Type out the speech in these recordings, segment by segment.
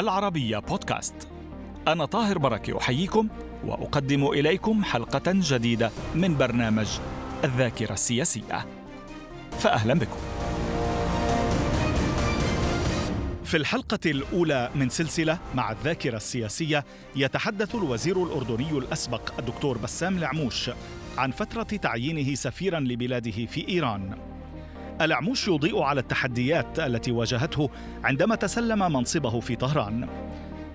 العربية بودكاست. أنا طاهر بركة أحييكم وأقدم إليكم حلقة جديدة من برنامج الذاكرة السياسية. فأهلا بكم. في الحلقة الأولى من سلسلة مع الذاكرة السياسية يتحدث الوزير الأردني الأسبق الدكتور بسام العموش عن فترة تعيينه سفيرا لبلاده في إيران. العموش يضيء على التحديات التي واجهته عندما تسلم منصبه في طهران.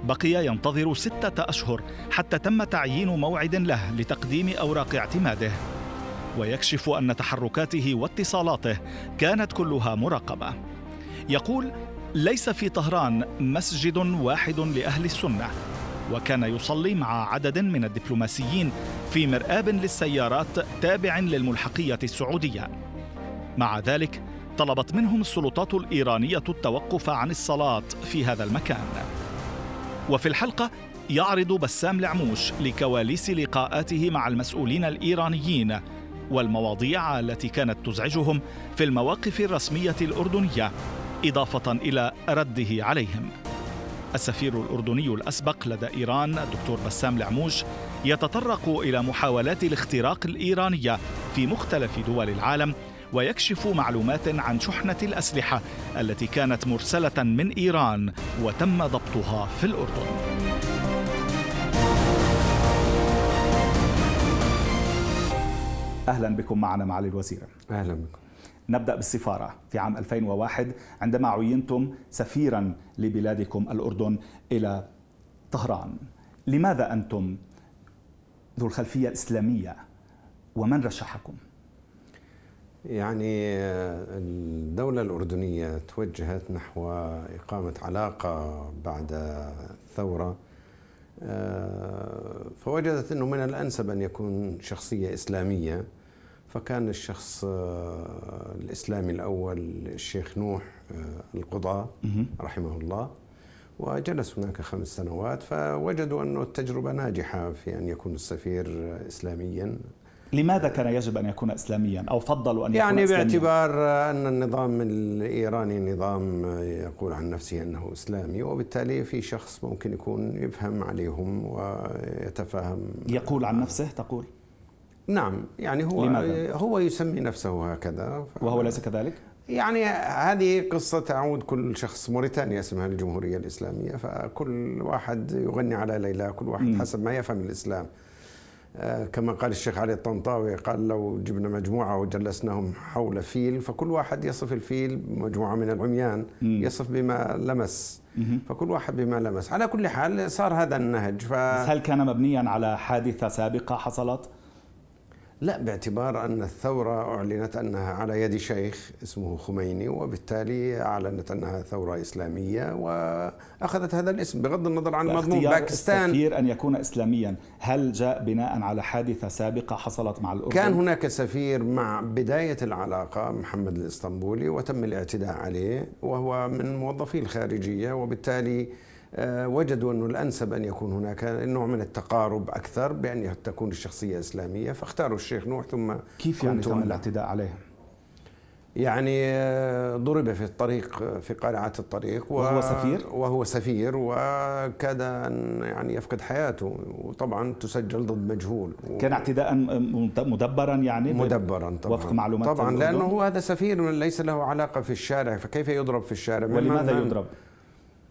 بقي ينتظر ستة أشهر حتى تم تعيين موعد له لتقديم أوراق اعتماده. ويكشف أن تحركاته واتصالاته كانت كلها مراقبة. يقول ليس في طهران مسجد واحد لأهل السنة وكان يصلي مع عدد من الدبلوماسيين في مرآب للسيارات تابع للملحقية السعودية. مع ذلك طلبت منهم السلطات الإيرانية التوقف عن الصلاة في هذا المكان. وفي الحلقة يعرض بسام العموش لكواليس لقاءاته مع المسؤولين الإيرانيين والمواضيع التي كانت تزعجهم في المواقف الرسمية الأردنية إضافة إلى رده عليهم. السفير الأردني الأسبق لدى إيران الدكتور بسام العموش يتطرق إلى محاولات الاختراق الإيرانية في مختلف دول العالم ويكشف معلومات عن شحنة الأسلحة التي كانت مرسلة من إيران وتم ضبطها في الأردن. أهلا بكم معنا معالي الوزير. أهلا بكم. نبدأ بالسفارة في عام 2001 عندما عينتم سفيرا لبلادكم الأردن إلى طهران. لماذا أنتم ذو الخلفية الإسلامية ومن رشحكم؟ يعني الدولة الأردنية توجهت نحو إقامة علاقة بعد الثورة آه، فوجدت أنه من الأنسب أن يكون شخصية إسلامية. فكان الشخص آه، الإسلامي الأول الشيخ نوح آه، القضاة رحمه الله وجلس هناك خمس سنوات فوجدوا أن التجربة ناجحة في أن يكون السفير إسلاميا. لماذا كان يجب أن يكون إسلاميا أو فضلوا أن يكون يعني؟ باعتبار أن النظام الإيراني نظام يقول عن نفسه أنه إسلامي وبالتالي في شخص ممكن يكون يفهم عليهم ويتفاهم يقول عن نفسه تقول؟ نعم يعني هو لماذا؟ هو يسمي نفسه هكذا وهو ليس كذلك؟ يعني هذه قصة تعود كل شخص موريتانيا اسمها الجمهورية الإسلامية فكل واحد يغني على ليلى كل واحد حسب ما يفهم الإسلام كما قال الشيخ علي الطنطاوي قال لو جبنا مجموعة وجلسناهم حول فيل فكل واحد يصف الفيل مجموعة من العميان يصف بما لمس. فكل واحد بما لمس. على كل حال صار هذا النهج ف... هل كان مبنيا على حادثة سابقة حصلت؟ لا باعتبار أن الثورة أعلنت أنها على يد شيخ اسمه خميني وبالتالي أعلنت أنها ثورة إسلامية وأخذت هذا الاسم بغض النظر عن مضمون باكستان السفير أن يكون إسلاميا هل جاء بناء على حادثة سابقة حصلت مع الأردن؟ كان هناك سفير مع بداية العلاقة محمد الإسطنبولي وتم الاعتداء عليه وهو من موظفي الخارجية وبالتالي وجدوا أنه الأنسب أن يكون هناك نوع من التقارب أكثر بأن تكون الشخصية إسلامية فاختاروا الشيخ نوح ثم كيف يعني تم الاعتداء عليه؟ يعني آه، ضرب في الطريق في قارعة الطريق وهو سفير؟ وهو سفير وكاد أن يعني يفقد حياته وطبعا تسجل ضد مجهول. كان اعتداء مدبرا يعني؟ مدبرا طبعا. وفق معلومات طبعا لأنه هو هذا سفير ليس له علاقة في الشارع فكيف يضرب في الشارع؟ ولماذا يضرب؟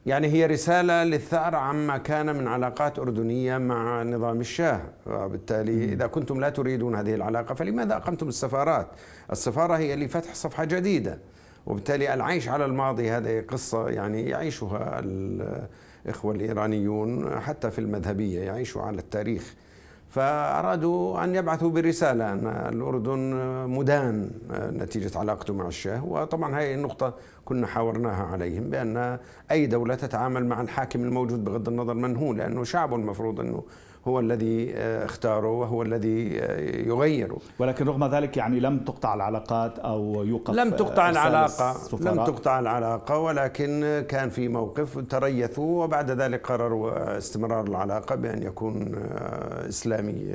يعني هي رسالة للثأر عما كان من علاقات أردنية مع نظام الشاه وبالتالي إذا كنتم لا تريدون هذه العلاقة فلماذا أقمتم السفارات؟ السفارة هي لفتح صفحة جديدة وبالتالي العيش على الماضي هذه قصة يعني يعيشها الإخوة الإيرانيون حتى في المذهبية يعيشوا على التاريخ. فأرادوا أن يبعثوا برسالة أن الأردن مدان نتيجة علاقته مع الشاه. وطبعا هذه النقطة كنا حاورناها عليهم بأن أي دولة تتعامل مع الحاكم الموجود بغض النظر من هو لأنه شعبه المفروض أنه هو الذي آه، اختاره وهو الذي آه، يغيره. ولكن رغم ذلك يعني لم تقطع العلاقات أو يوقف لم تقطع العلاقة لم تقطع العلاقة ولكن كان في موقف تريثوا وبعد ذلك قرروا استمرار العلاقة بأن يكون آه، إسلامي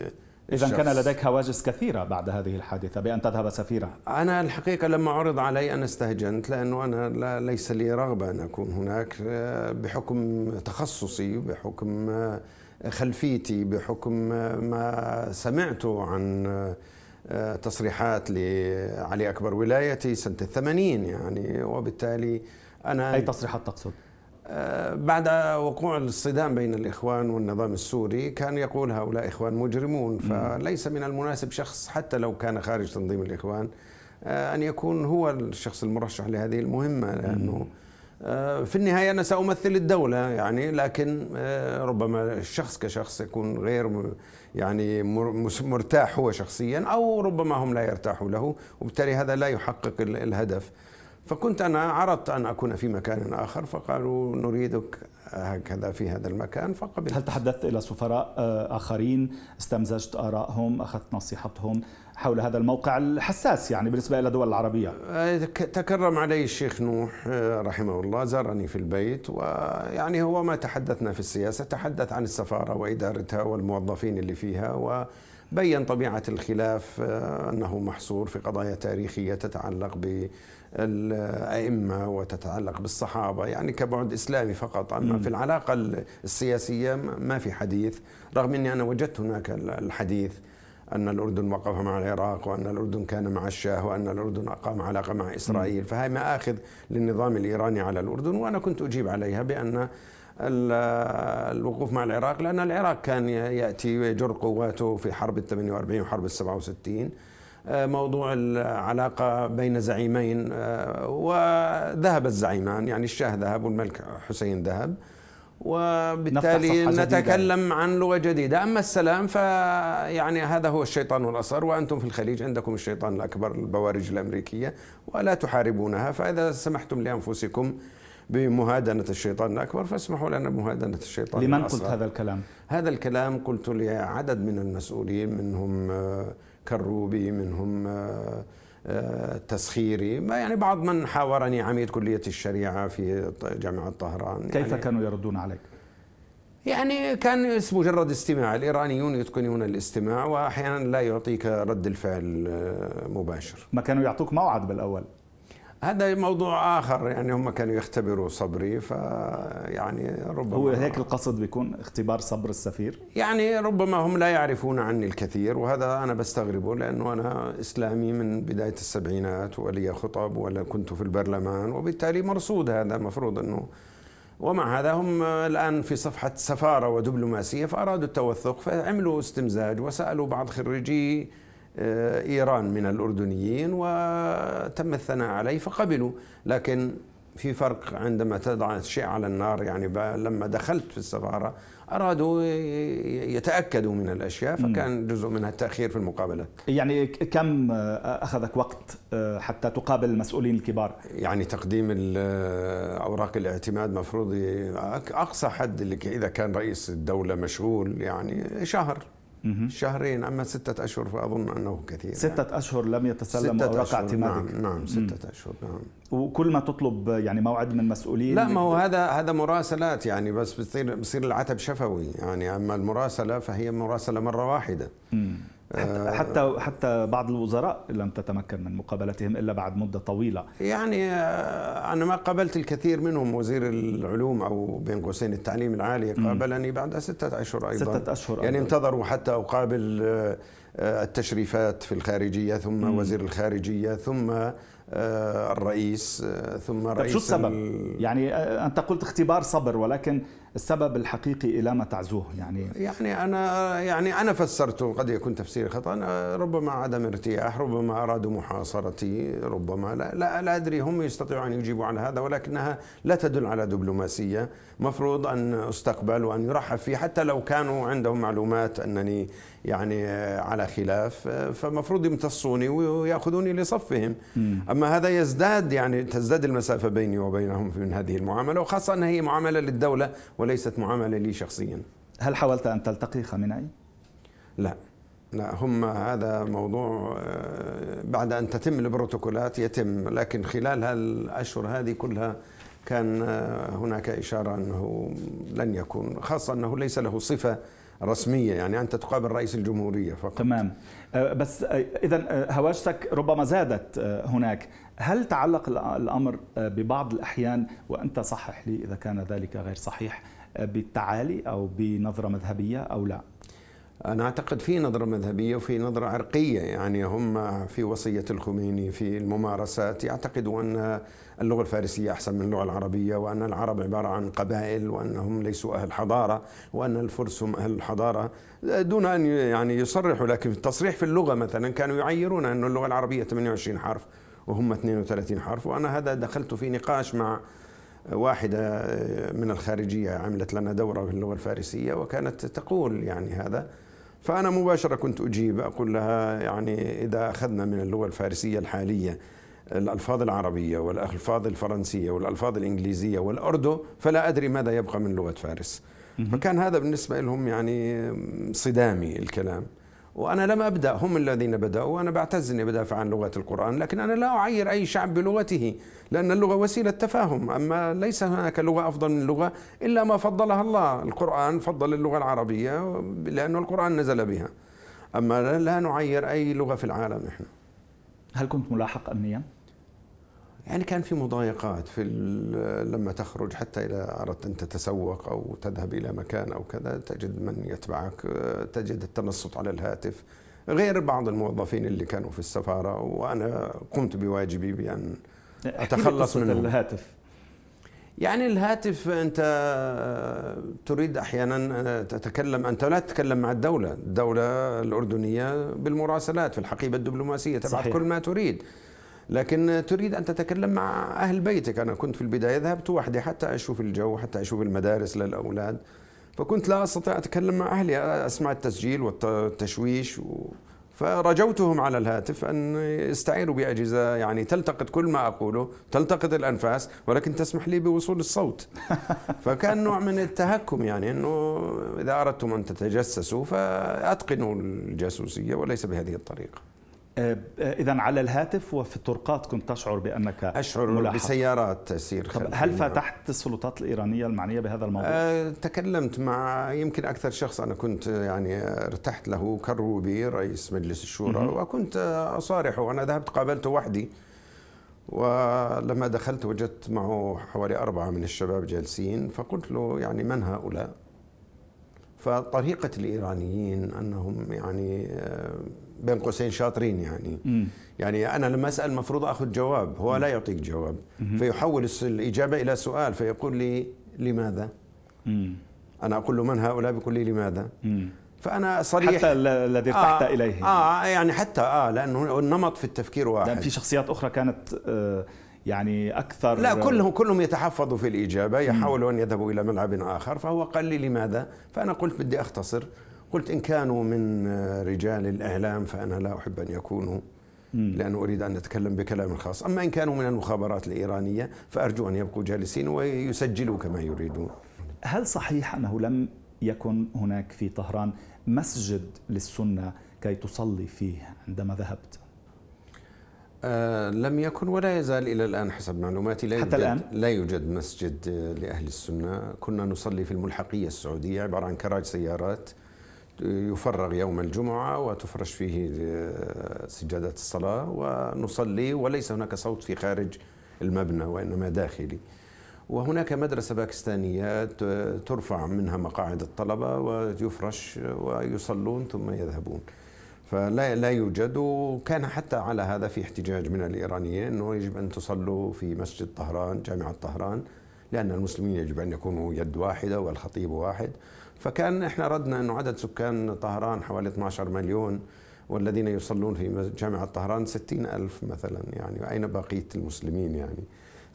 إذا كان لديك هواجس كثيرة بعد هذه الحادثة بأن تذهب سفيرا. أنا الحقيقة لما عرض علي أنا استهجنت لأنه أنا لا ليس لي رغبة أن أكون هناك آه، بحكم تخصصي بحكم آه، خلفيتي بحكم آه، ما سمعته عن تصريحات لعلي أكبر ولايتي سنة الثمانين يعني وبالتالي أنا أي تصريحات تقصد؟ بعد وقوع الصدام بين الإخوان والنظام السوري كان يقول هؤلاء إخوان مجرمون فليس من المناسب شخص حتى لو كان خارج تنظيم الإخوان آه، أن يكون هو الشخص المرشح لهذه المهمة لأنه آه، في النهاية أنا سأمثل الدولة يعني لكن آه، ربما الشخص كشخص يكون غير يعني مرتاح هو شخصيا أو ربما هم لا يرتاحوا له وبالتالي هذا لا يحقق الهدف. فكنت أنا عرضت أن أكون في مكان آخر فقالوا نريدك هكذا في هذا المكان فقبلت. هل تحدثت إلى سفراء آه، آخرين؟ استمزجت آرائهم أخذت نصيحتهم؟ حول هذا الموقع الحساس يعني بالنسبة إلى الدول العربية. آه، تكرم علي الشيخ نوح آه، رحمه الله زارني في البيت ويعني هو ما تحدثنا في السياسة تحدث عن السفارة وإدارتها والموظفين اللي فيها و بين طبيعة الخلاف أنه محصور في قضايا تاريخية تتعلق ب الأئمة وتتعلق بالصحابة يعني كبعد إسلامي فقط. أما في العلاقة السياسية ما في حديث رغم أني أنا وجدت هناك الحديث أن الأردن وقف مع العراق وأن الأردن كان مع الشاه وأن الأردن أقام علاقة مع إسرائيل. فهي مآخذ للنظام الإيراني على الأردن وأنا كنت أجيب عليها بأن الوقوف مع العراق لأن العراق كان يأتي ويجر قواته في حرب ال 48 وحرب ال 67 موضوع العلاقة بين زعيمين آه، وذهب الزعيمان يعني الشاه ذهب والملك حسين ذهب. وبالتالي نتكلم. عن لغة جديدة أما السلام فيعني هذا هو الشيطان والأصغر وأنتم في الخليج عندكم الشيطان الأكبر البوارج الأمريكية ولا تحاربونها فإذا سمحتم لأنفسكم بمهادنة الشيطان الأكبر فاسمحوا لنا بمهادنة الشيطان لمن الأصغر. قلت هذا الكلام؟ هذا الكلام قلت لعدد من المسؤولين منهم آه، كروبي منهم آه، تسخيري. ما يعني بعض من حاورني عميد كلية الشريعة في جامعة طهران كيف يعني كانوا يردون عليك؟ يعني كان مجرد استماع. الإيرانيون يتقنون الاستماع وأحيانا لا يعطيك رد الفعل آه، مباشر. ما كانوا يعطوك موعد بالأول؟ هذا موضوع آخر يعني هم كانوا يختبروا صبري ف يعني ربما هو هيك القصد بيكون اختبار صبر السفير؟ يعني ربما هم لا يعرفون عني الكثير وهذا أنا بستغربه لأنه أنا إسلامي من بداية السبعينات ولي خطب ولا كنت في البرلمان وبالتالي مرصود هذا مفروض أنه ومع هذا هم الآن في صفحة سفارة ودبلوماسية فأرادوا التوثق فعملوا استمزاج وسألوا بعض خريجي إيران من الأردنيين وتم الثناء عليه فقبلوا. لكن في فرق عندما تضع شيء على النار يعني لما دخلت في السفارة أرادوا يتأكدوا من الأشياء فكان جزء منها التأخير في المقابلات. يعني كم أخذك وقت آه، حتى تقابل المسؤولين الكبار؟ يعني تقديم أوراق الاعتماد مفروض أقصى حد إذا كان رئيس الدولة مشغول يعني شهر. شهرين أما ستة أشهر فأظن أنه كثير. ستة يعني. أشهر لم يتسلم أوراق اعتمادك. نعم, نعم ستة أشهر نعم. وكل ما تطلب يعني موعد من مسؤولين لا ما هو هذا هذا مراسلات يعني بس بتصير بصير العتب شفوي يعني أما المراسلة فهي مراسلة مرة واحدة. مم. حتى حتى حتى بعض الوزراء لم تتمكن من مقابلتهم إلا بعد مدة طويلة. يعني آه، أنا ما قابلت الكثير منهم وزير العلوم أو بين قوسين التعليم العالي قابلني بعد ستة أشهر أيضا. ستة أشهر يعني أيضاً. انتظروا حتى أقابل آه، آه، التشريفات في الخارجية ثم مم. وزير الخارجية ثم الرئيس ثم رئيس شو السبب؟ يعني أنت قلت اختبار صبر ولكن السبب الحقيقي إلى ما تعزوه يعني يعني أنا يعني أنا فسرته قد يكون تفسيري خطأ ربما عدم ارتياح ربما أرادوا محاصرتي ربما لا, لا لا أدري هم يستطيعوا أن يجيبوا عن هذا ولكنها لا تدل على دبلوماسية مفروض أن استقبل وان يرحب فيه حتى لو كانوا عندهم معلومات أنني يعني على خلاف فمفروض يمتصوني ويأخذوني لصفهم. أما هذا يزداد يعني تزداد المسافة بيني وبينهم من هذه المعاملة وخاصة أنها هي معاملة للدولة وليست معاملة لي شخصيا. هل حاولت أن تلتقي خامنئي؟ لا. لا هم هذا موضوع آه، بعد أن تتم البروتوكولات يتم لكن خلال هالأشهر هذه كلها كان آه، هناك إشارة أنه لن يكون خاصة أنه ليس له صفة رسمية يعني أنت تقابل رئيس الجمهورية فقط. تمام. آه، بس آه، اذا آه، هواجسك ربما زادت هناك. هل تعلق الأمر ببعض الأحيان وأنت صحح لي إذا كان ذلك غير صحيح بالتعالي أو بنظرة مذهبية أو لا؟ أنا أعتقد في نظرة مذهبية وفي نظرة عرقية يعني هم في وصية الخميني في الممارسات يعتقدوا أن اللغة الفارسية أحسن من اللغة العربية وأن العرب عبارة عن قبائل وأنهم ليسوا أهل حضارة وأن الفرس هم أهل الحضارة دون أن يعني يصرحوا لكن التصريح في اللغة مثلا كانوا يعيرون أن اللغة العربية 28 حرف وهم 32 حرف وأنا هذا دخلت في نقاش مع واحدة من الخارجية عملت لنا دورة في اللغة الفارسية وكانت تقول يعني هذا فأنا مباشرة كنت أجيب أقول لها يعني إذا أخذنا من اللغة الفارسية الحالية الألفاظ العربية والألفاظ الفرنسية والألفاظ الإنجليزية والأردو فلا أدري ماذا يبقى من لغة فارس. فكان هذا بالنسبة لهم يعني صدامي الكلام. وأنا لم أبدأ. هم الذين بدأوا وأنا بعتز أني بدافع عن لغة القرآن لكن أنا لا أعير أي شعب بلغته لأن اللغة وسيلة تفاهم. أما ليس هناك لغة أفضل من لغة إلا ما فضلها الله. القرآن فضل اللغة العربية لأن القرآن نزل بها. أما لا نعير أي لغة في العالم إحنا هل كنت ملاحق أمنيا؟ يعني كان في مضايقات في لما تخرج حتى إذا أردت أن تتسوق أو تذهب إلى مكان أو كذا تجد من يتبعك تجد التنصت على الهاتف. غير بعض الموظفين اللي كانوا في السفارة وأنا قمت بواجبي بأن أتخلص من الهاتف. يعني الهاتف أنت تريد أحيانا تتكلم أنت لا تتكلم مع الدولة، الدولة الأردنية بالمراسلات في الحقيبة الدبلوماسية تبعث كل ما تريد. لكن تريد أن تتكلم مع أهل بيتك. أنا كنت في البداية ذهبت وحدي حتى أشوف الجو حتى أشوف المدارس للأولاد. فكنت لا أستطيع أتكلم مع أهلي أسمع التسجيل والتشويش و... فرجوتهم على الهاتف أن يستعيروا بأجهزة يعني تلتقط كل ما أقوله تلتقط الأنفاس ولكن تسمح لي بوصول الصوت. فكان نوع من التهكم يعني أنه إذا أردتم أن تتجسسوا فأتقنوا الجاسوسية وليس بهذه الطريقة. اذا على الهاتف وفي الطرقات كنت تشعر بأنك أشعر ملاحق. بسيارات تسير طب هل فتحت السلطات الإيرانية المعنية بهذا الموضوع؟ أه تكلمت مع يمكن أكثر شخص. أنا كنت يعني ارتحت له كروبي رئيس مجلس الشورى م- وكنت أصارحه. أنا ذهبت قابلته وحدي ولما دخلت وجدت معه حوالي أربعة من الشباب جالسين. فقلت له يعني من هؤلاء؟ فطريقة الإيرانيين أنهم يعني آه، بين قوسين شاطرين يعني م. يعني أنا لما أسأل المفروض أخذ جواب هو م. لا يعطيك جواب م. فيحول الإجابة إلى سؤال فيقول لي لماذا م. أنا أقول له من هؤلاء بيقول لي لماذا م. فأنا صريح حتى الذي ارتحت آه إليه آه يعني حتى آه لأنه النمط في التفكير واحد في شخصيات أخرى كانت آه يعني أكثر لا كلهم كلهم يتحفظوا في الإجابة يحاولوا أن يذهبوا إلى ملعب آخر فهو قال لي لماذا فأنا قلت بدي أختصر قلت إن كانوا من رجال الإعلام فأنا لا أحب أن يكونوا لأنه أريد أن أتكلم بكلام خاص. أما إن كانوا من المخابرات الإيرانية فأرجو أن يبقوا جالسين ويسجلوا كما يريدون. هل صحيح أنه لم يكن هناك في طهران مسجد للسنة كي تصلي فيه عندما ذهبت؟ آه لم يكن ولا يزال إلى الآن حسب معلوماتي. لا حتى يوجد الآن؟ لا يوجد مسجد لأهل السنة. كنا نصلي في الملحقية السعودية عبارة عن كراج سيارات. يفرغ يوم الجمعة وتفرش فيه آه، سجادات الصلاة ونصلي وليس هناك صوت في خارج المبنى وإنما داخلي. وهناك مدرسة باكستانية ترفع منها مقاعد الطلبة ويفرش ويصلون ثم يذهبون. فلا لا يوجد وكان حتى على هذا في احتجاج من الإيرانيين أنه يجب أن تصلوا في مسجد طهران جامعة طهران لأن المسلمين يجب أن يكونوا يد واحدة والخطيب واحد. فكان إحنا ردنا انه عدد سكان طهران حوالي 12 مليون والذين يصلون في جامعة طهران 60 ألف مثلا يعني أين بقية المسلمين يعني؟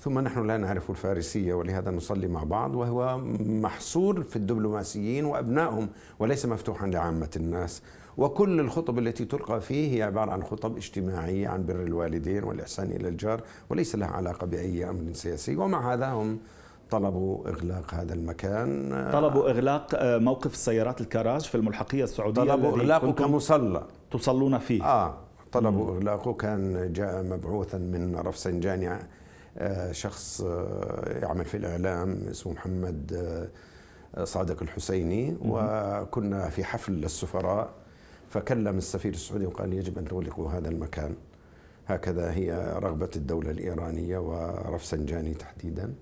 ثم نحن لا نعرف الفارسية ولهذا نصلي مع بعض وهو محصور في الدبلوماسيين وأبنائهم وليس مفتوحا لعامة الناس. وكل الخطب التي تلقى فيه هي عبارة عن خطب اجتماعية عن بر الوالدين والإحسان إلى الجار وليس لها علاقة بأي أمر سياسي. ومع هذا هم طلبوا إغلاق هذا المكان. طلبوا إغلاق آه، موقف السيارات الكراج في الملحقية السعودية طلبوا إغلاقه كمصلى. تصلون فيه. آه طلبوا مم. إغلاقه كان جاء مبعوثا من رفسنجاني آه، شخص آه، يعمل في الإعلام اسمه محمد صادق الحسيني. وكنا في حفل للسفراء فكلم السفير السعودي وقال يجب أن تغلقوا هذا المكان. هكذا هي رغبة الدولة الإيرانية ورفسنجاني تحديدا.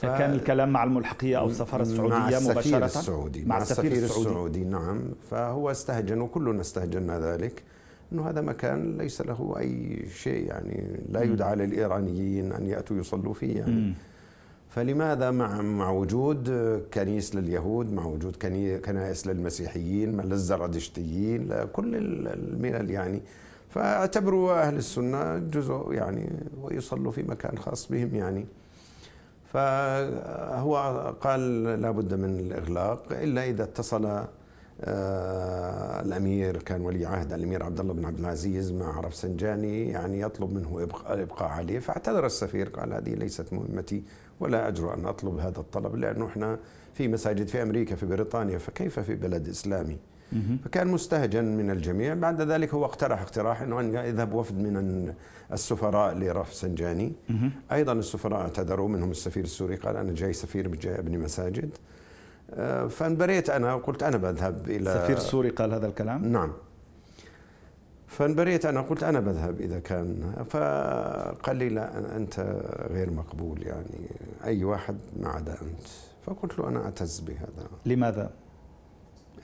ف... كان الكلام مع الملحقية أو السفارة السعودية مع السفير مباشرة السعودي مع, مع السفير, السفير السعودي. السعودي نعم. فهو استهجن وكلنا استهجنا ذلك إنه هذا مكان ليس له أي شيء يعني لا يدعى للإيرانيين أن يأتوا يصلوا فيه يعني. فلماذا مع مع وجود كنيس لليهود مع وجود كنائس للمسيحيين للزرادشتيين كل الملل يعني. فاعتبروا أهل السنة جزء يعني ويصلوا في مكان خاص بهم يعني. فهو قال لابد من الإغلاق إلا إذا اتصل آه الأمير كان ولي عهد الأمير عبد الله بن عبد العزيز مع رفسنجاني يعني يطلب منه إبقاء الابقاء عليه فاعتذر السفير قال هذه ليست مهمتي ولا اجرؤ أن أطلب هذا الطلب لأنه إحنا في مساجد في أمريكا في بريطانيا فكيف في بلد إسلامي؟ فكان مستهجن من الجميع. بعد ذلك هو اقترح اقتراح إنه أن يذهب وفد من السفراء لرفسنجاني أيضا السفراء اعتذروا منهم السفير السوري قال أنا جاي سفير جاي ابني مساجد. آه، فانبريت أنا وقلت أنا بذهب إلى السفير السوري قال هذا الكلام؟ نعم. فانبريت أنا قلت أنا بذهب إذا كان. فقال لي لا أنت غير مقبول يعني. أي واحد ما عدا أنت. فقلت له أنا أعتز بهذا. لماذا؟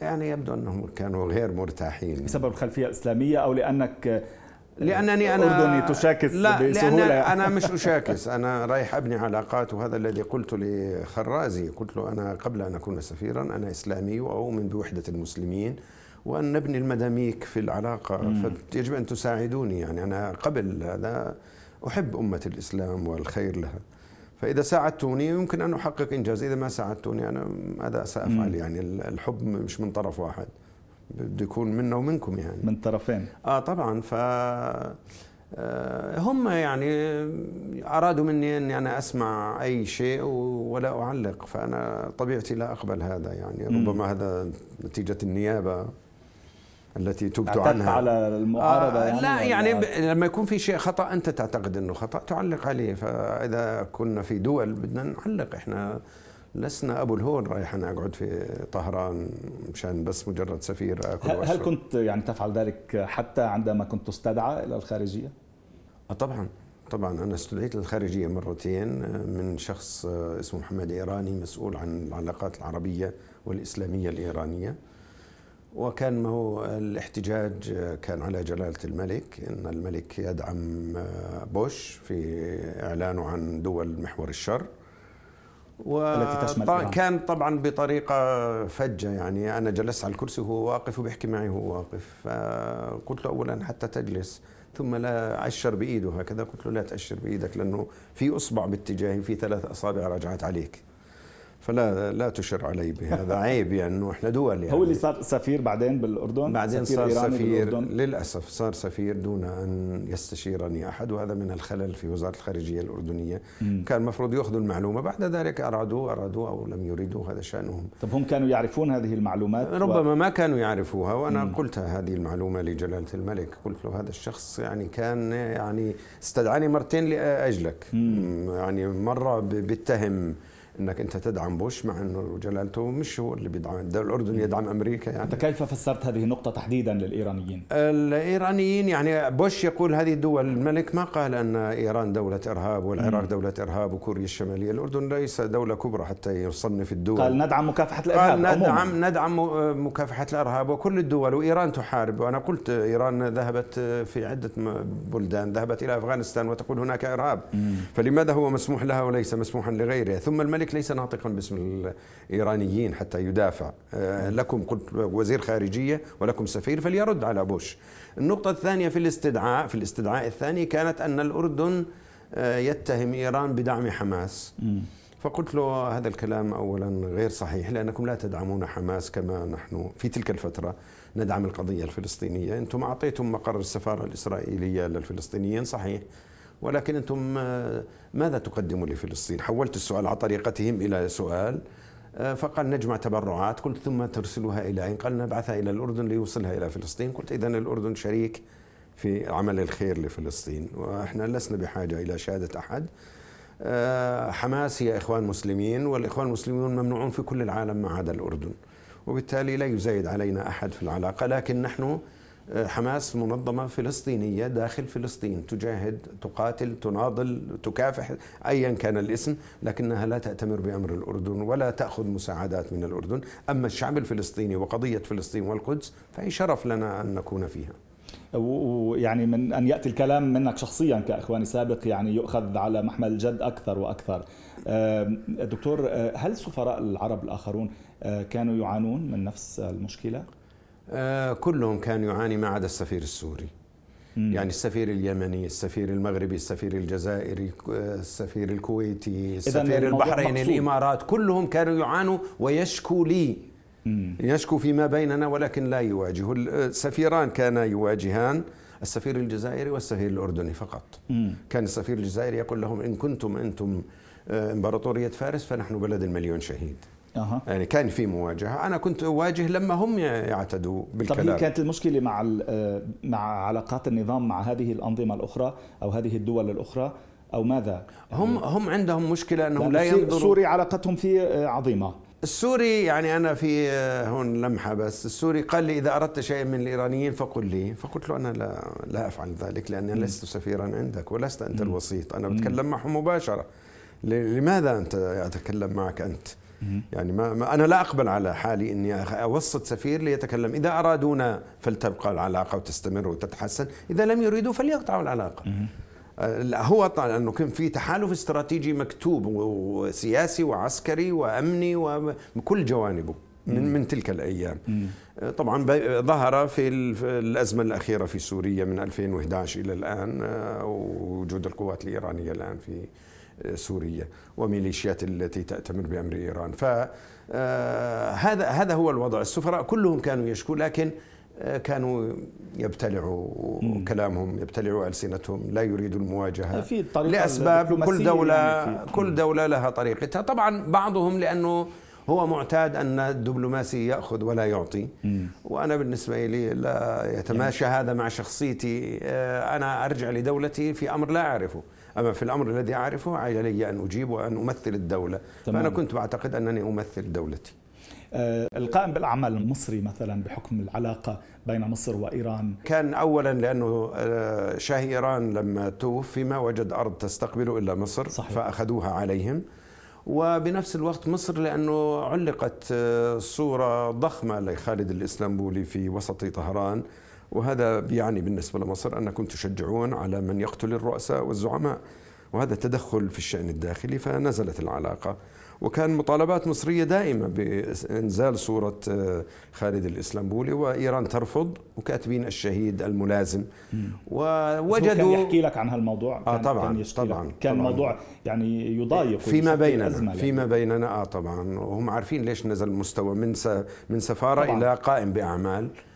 يعني يبدو أنهم كانوا غير مرتاحين. بسبب الخلفية الإسلامية أو لأنك لأنني أنا أردني تشاكس لا بسهولة؟ لأن أنا مش أشاكس أنا رايح أبني علاقات وهذا الذي قلت لخرازي قلت له أنا قبل أن أكون سفيرا أنا إسلامي واؤمن بوحدة المسلمين وأن نبني المداميك في العلاقة فيجب أن تساعدوني يعني أنا قبل هذا أحب أمة الإسلام والخير لها. فإذا ساعدتوني يمكن أن أحقق إنجاز إذا ما ساعدتوني أنا ماذا سأفعل؟ يعني الحب مش من طرف واحد بده يكون منا ومنكم يعني. من طرفين. آه طبعا. ف آه، هم يعني أرادوا مني اني أنا أسمع أي شيء ولا أعلق فأنا طبيعتي لا أقبل هذا يعني. ربما هذا نتيجة النيابة. التي تبت عنها. على المعارضة آه يعني لا يعني ب... لما يكون في شيء خطأ أنت تعتقد إنه خطأ تعلق عليه. فإذا كنا في دول بدنا نعلق. إحنا لسنا أبو الهول رايح أنا أقعد في طهران مشان بس مجرد سفير آكل هل, هل كنت يعني تفعل ذلك حتى عندما كنت تستدعى إلى الخارجية؟ آه طبعا. طبعا. أنا استدعيت للخارجية مرتين من شخص اسمه محمد إيراني مسؤول عن العلاقات العربية والإسلامية الإيرانية. وكان ما هو الاحتجاج كان على جلالة الملك أن الملك يدعم بوش في إعلانه عن دول محور الشر. التي تشمل كان طبعا بطريقة فجة يعني أنا جلست على الكرسي وهو واقف وبيحكي معي وهو واقف. فقلت له أولا حتى تجلس ثم لا أشر بإيده هكذا قلت له لا تأشر بإيدك لأنه في أصبع باتجاهي وفي ثلاث أصابع رجعت عليك. فلا لا تشر علي بهذا عيب يعني انه إحنا دول يعني. هو اللي صار سفير بعدين بالأردن؟ بعدين سفير صار سفير بالأردن. للأسف صار سفير دون أن يستشيرني أحد وهذا من الخلل في وزارة الخارجية الأردنية. م. كان المفروض يأخذوا المعلومة بعد ذلك ارادوا ارادوا أو لم يريدوا هذا شأنهم. طب هم كانوا يعرفون هذه المعلومات؟ ربما و... ما كانوا يعرفوها وأنا م. قلت هذه المعلومة لجلالة الملك. قلت له هذا الشخص يعني كان يعني استدعاني مرتين لأجلك. م. يعني مرة بيتهم إنك أنت تدعم بوش مع إنه جلالته مش هو اللي بيدعم. الاردن يدعم أمريكا يعني. أنت كيف فسرت هذه النقطة تحديدا للإيرانيين؟ الإيرانيين يعني بوش يقول هذه الدول الملك ما قال أن إيران دولة إرهاب والعراق دولة إرهاب وكوريا الشمالية، الأردن ليس دولة كبرى حتى يصنف الدول. قال ندعم مكافحة الإرهاب قال ندعم عموما. ندعم مكافحة الإرهاب وكل الدول وإيران تحارب. وأنا قلت إيران ذهبت في عدة بلدان ذهبت إلى أفغانستان وتقول هناك إرهاب. مم. فلماذا هو مسموح لها وليس مسموحا لغيرها؟ ثم الملك الملك ليس ناطقا باسم الإيرانيين حتى يدافع. آه، لكم وزير خارجية ولكم سفير فليرد على بوش. النقطة الثانية في الاستدعاء في الاستدعاء الثاني كانت أن الأردن آه، يتهم إيران بدعم حماس. فقلت له هذا الكلام اولا غير صحيح لأنكم لا تدعمون حماس كما نحن في تلك الفترة ندعم القضية الفلسطينية، أنتم أعطيتم مقر السفارة الإسرائيلية للفلسطينيين صحيح. ولكن أنتم آه، ماذا تقدموا لفلسطين حولت السؤال على طريقتهم إلى سؤال آه، فقال نجمع تبرعات. قلت ثم ترسلها إلى أين قال نبعثها إلى الأردن ليوصلها إلى فلسطين. قلت إذا الأردن شريك في عمل الخير لفلسطين وإحنا لسنا بحاجة إلى شهادة أحد. آه، حماس هي إخوان مسلمين والإخوان المسلمون ممنوعون في كل العالم ما عدا الأردن وبالتالي لا يزايد علينا أحد في العلاقة لكن نحن حماس منظمة فلسطينية داخل فلسطين تجاهد تقاتل تناضل تكافح أيا كان الاسم لكنها لا تأتمر بأمر الأردن ولا تأخذ مساعدات من الأردن أما الشعب الفلسطيني وقضية فلسطين والقدس فهي شرف لنا أن نكون فيها ويعني من أن يأتي الكلام منك شخصيا كإخواني سابق يعني يؤخذ على محمل الجد أكثر وأكثر. دكتور آه، هل سفراء العرب الآخرون آه، كانوا يعانون من نفس المشكلة؟ آه، كلهم كانوا يعاني ما عدا السفير السوري. مم. يعني السفير اليمني السفير المغربي السفير الجزائري السفير الكويتي السفير البحريني الإمارات كلهم كانوا يعانوا ويشكوا لي. يشكو فيما بيننا ولكن لا يواجه. السفيران كانا يواجهان السفير الجزائري والسفير الأردني فقط. كان السفير الجزائري يقول لهم إن كنتم أنتم آه، إمبراطورية فارس فنحن بلد المليون شهيد. أه. يعني كان في مواجهة. أنا كنت أواجه لما هم يعتدوا بالكلام. طب كانت المشكلة مع آه، مع علاقات النظام مع هذه الأنظمة الأخرى أو هذه الدول الأخرى أو ماذا؟ هم هم عندهم مشكلة أنهم لا ينظروا سوريا علاقتهم فيه آه، عظيمة. السوري يعني أنا في آه، هون لمحة بس. السوري قال لي إذا أردت شيئا من الإيرانيين فقل لي. فقلت له أنا لا لا أفعل ذلك لأني لست سفيرا عندك ولست أنت الوسيط. أنا بتكلم معهم مباشرة. لماذا أنت أتكلم معك أنت؟ يعني ما, ما أنا لا أقبل على حالي إني أوسط سفير ليتكلم. إذا أرادونا فلتبقى العلاقة وتستمر وتتحسن إذا لم يريدوا فليقطعوا العلاقة. هو طبعا انه كان في تحالف استراتيجي مكتوب وسياسي وعسكري وأمني وكل جوانبه من من تلك الأيام. طبعا ظهر في الأزمة الأخيرة في سوريا من 2011 إلى الآن آه، وجود القوات الإيرانية الآن في سوريا وميليشيات التي تأتمر بأمر إيران. فهذا آه، هذا هو الوضع. السفراء كلهم كانوا يشكوا لكن كانوا يبتلعوا كلامهم يبتلعوا ألسنتهم لا يريدوا المواجهة. في لأسباب كل دولة يعني كل دولة لها طريقتها. طبعا بعضهم لأنه هو معتاد أن الدبلوماسي يأخذ ولا يعطي. وأنا بالنسبة لي لا يتماشى يعني. هذا مع شخصيتي. آه، أنا أرجع لدولتي في أمر لا أعرفه. أما في الأمر الذي أعرفه علي أن أجيب وأن أمثل الدولة. تمام. فأنا كنت بعتقد أنني أمثل دولتي. آه، القائم بالأعمال المصري مثلا بحكم العلاقة بين مصر وإيران. كان اولا لأنه آه، شاه إيران لما توفي ما وجد أرض تستقبله إلا مصر صحيح. فأخذوها عليهم. وبنفس الوقت مصر لأنه علقت آه، صورة ضخمة لخالد الإسلامبولي في وسط طهران. وهذا بيعني بالنسبة لمصر أنكم تشجعون على من يقتل الرؤساء والزعماء وهذا تدخل في الشأن الداخلي فنزلت العلاقة. وكان مطالبات مصرية دائمة بإنزال صورة آه، خالد الإسلامبولي وإيران ترفض وكاتبين الشهيد الملازم. ووجدوا كان يحكي لك عن هالموضوع؟ آه طبعا كان طبعا كان طبعاً. موضوع يعني يضايق فيما بيننا فيما بيننا آه طبعا. وهم عارفين ليش نزل المستوى من من سفارة طبعاً. إلى قائم بأعمال. آه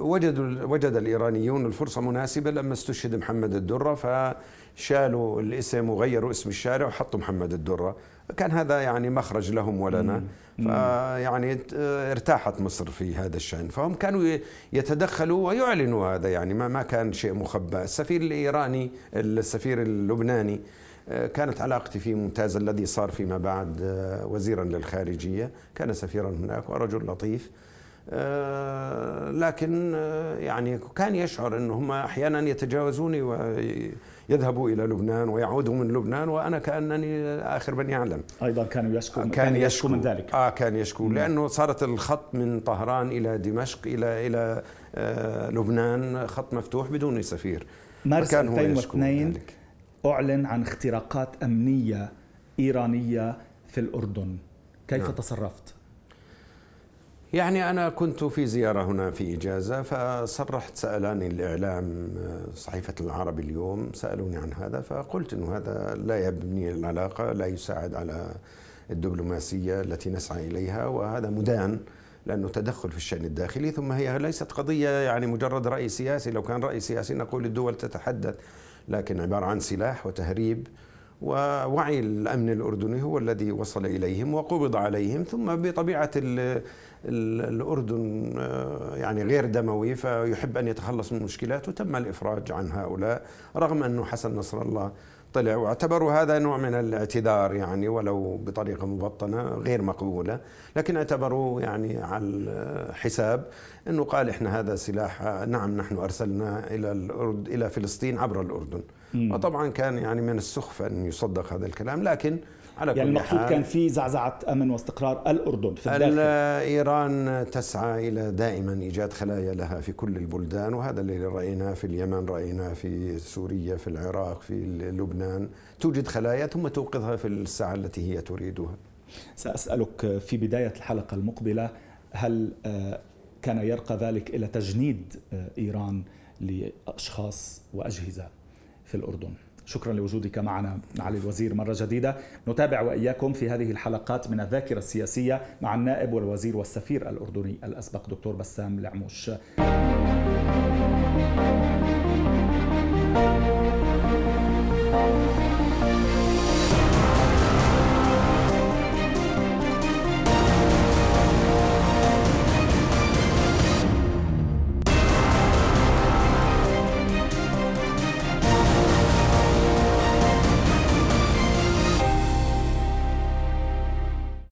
وجدوا وجد الإيرانيون الفرصة مناسبة لما استشهد محمد الدرة فشالوا الاسم وغيروا اسم الشارع وحطوا محمد الدرة. كان هذا يعني مخرج لهم ولنا. فيعني ارتاحت مصر في هذا الشأن. فهم كانوا يتدخلوا ويعلنوا هذا يعني ما ما كان شيء مخبى السفير الإيراني السفير اللبناني آه، كانت علاقتي فيه ممتازة الذي صار فيما بعد آه، وزيرا للخارجية. كان سفيرا هناك ورجل لطيف. آه، لكن آه، يعني كان يشعر انه هم أحيانا يتجاوزوني ويذهبوا إلى لبنان ويعودوا من لبنان وأنا كأنني آخر من يعلم أيضا كانوا يشكو كان, كان يشكو من ذلك. آه كان يشكو. مم. لأنه صارت الخط من طهران إلى دمشق إلى إلى آه لبنان خط مفتوح بدون سفير. مارس 2002 أعلن عن اختراقات أمنية إيرانية في الأردن. كيف نعم. تصرفت؟ يعني أنا كنت في زيارة هنا في إجازة فصرحت سألاني الإعلام صحيفة العرب اليوم سألوني عن هذا فقلت أنه هذا لا يبني العلاقة لا يساعد على الدبلوماسية التي نسعى إليها وهذا مدان لأنه تدخل في الشأن الداخلي ثم هي ليست قضية يعني مجرد رأي سياسي لو كان رأي سياسي نقول الدول تتحدث لكن عبارة عن سلاح وتهريب ووعي الأمن الأردني هو الذي وصل إليهم وقبض عليهم ثم بطبيعة الأردن آه، يعني غير دموي فيحب أن يتخلص من مشكلاته تم الإفراج عن هؤلاء رغم انه حسن نصر الله طلع واعتبروا هذا نوع من الاعتذار يعني ولو بطريقة مبطنة غير مقبولة لكن اعتبروا يعني على حساب أنه قال إحنا هذا سلاح نعم نحن أرسلنا إلى الأرض إلى فلسطين عبر الأردن. وطبعا كان يعني من السخف أن يصدق هذا الكلام لكن على يعني المقصود كان في زعزعة أمن واستقرار الأردن في الداخل. إيران تسعى إلى دائما إيجاد خلايا لها في كل البلدان وهذا اللي رأيناه في اليمن رأيناه في سوريا في العراق في لبنان. توجد خلايا ثم توقظها في الساعة التي هي تريدها. سأسألك في بداية الحلقة المقبلة هل آه، كان يرقى ذلك إلى تجنيد آه، إيران لأشخاص وأجهزة؟ في الأردن. شكرا لوجودك معنا معالي الوزير مرة جديدة. نتابع وإياكم في هذه الحلقات من الذاكرة السياسية مع النائب والوزير والسفير الأردني الأسبق دكتور بسام العموش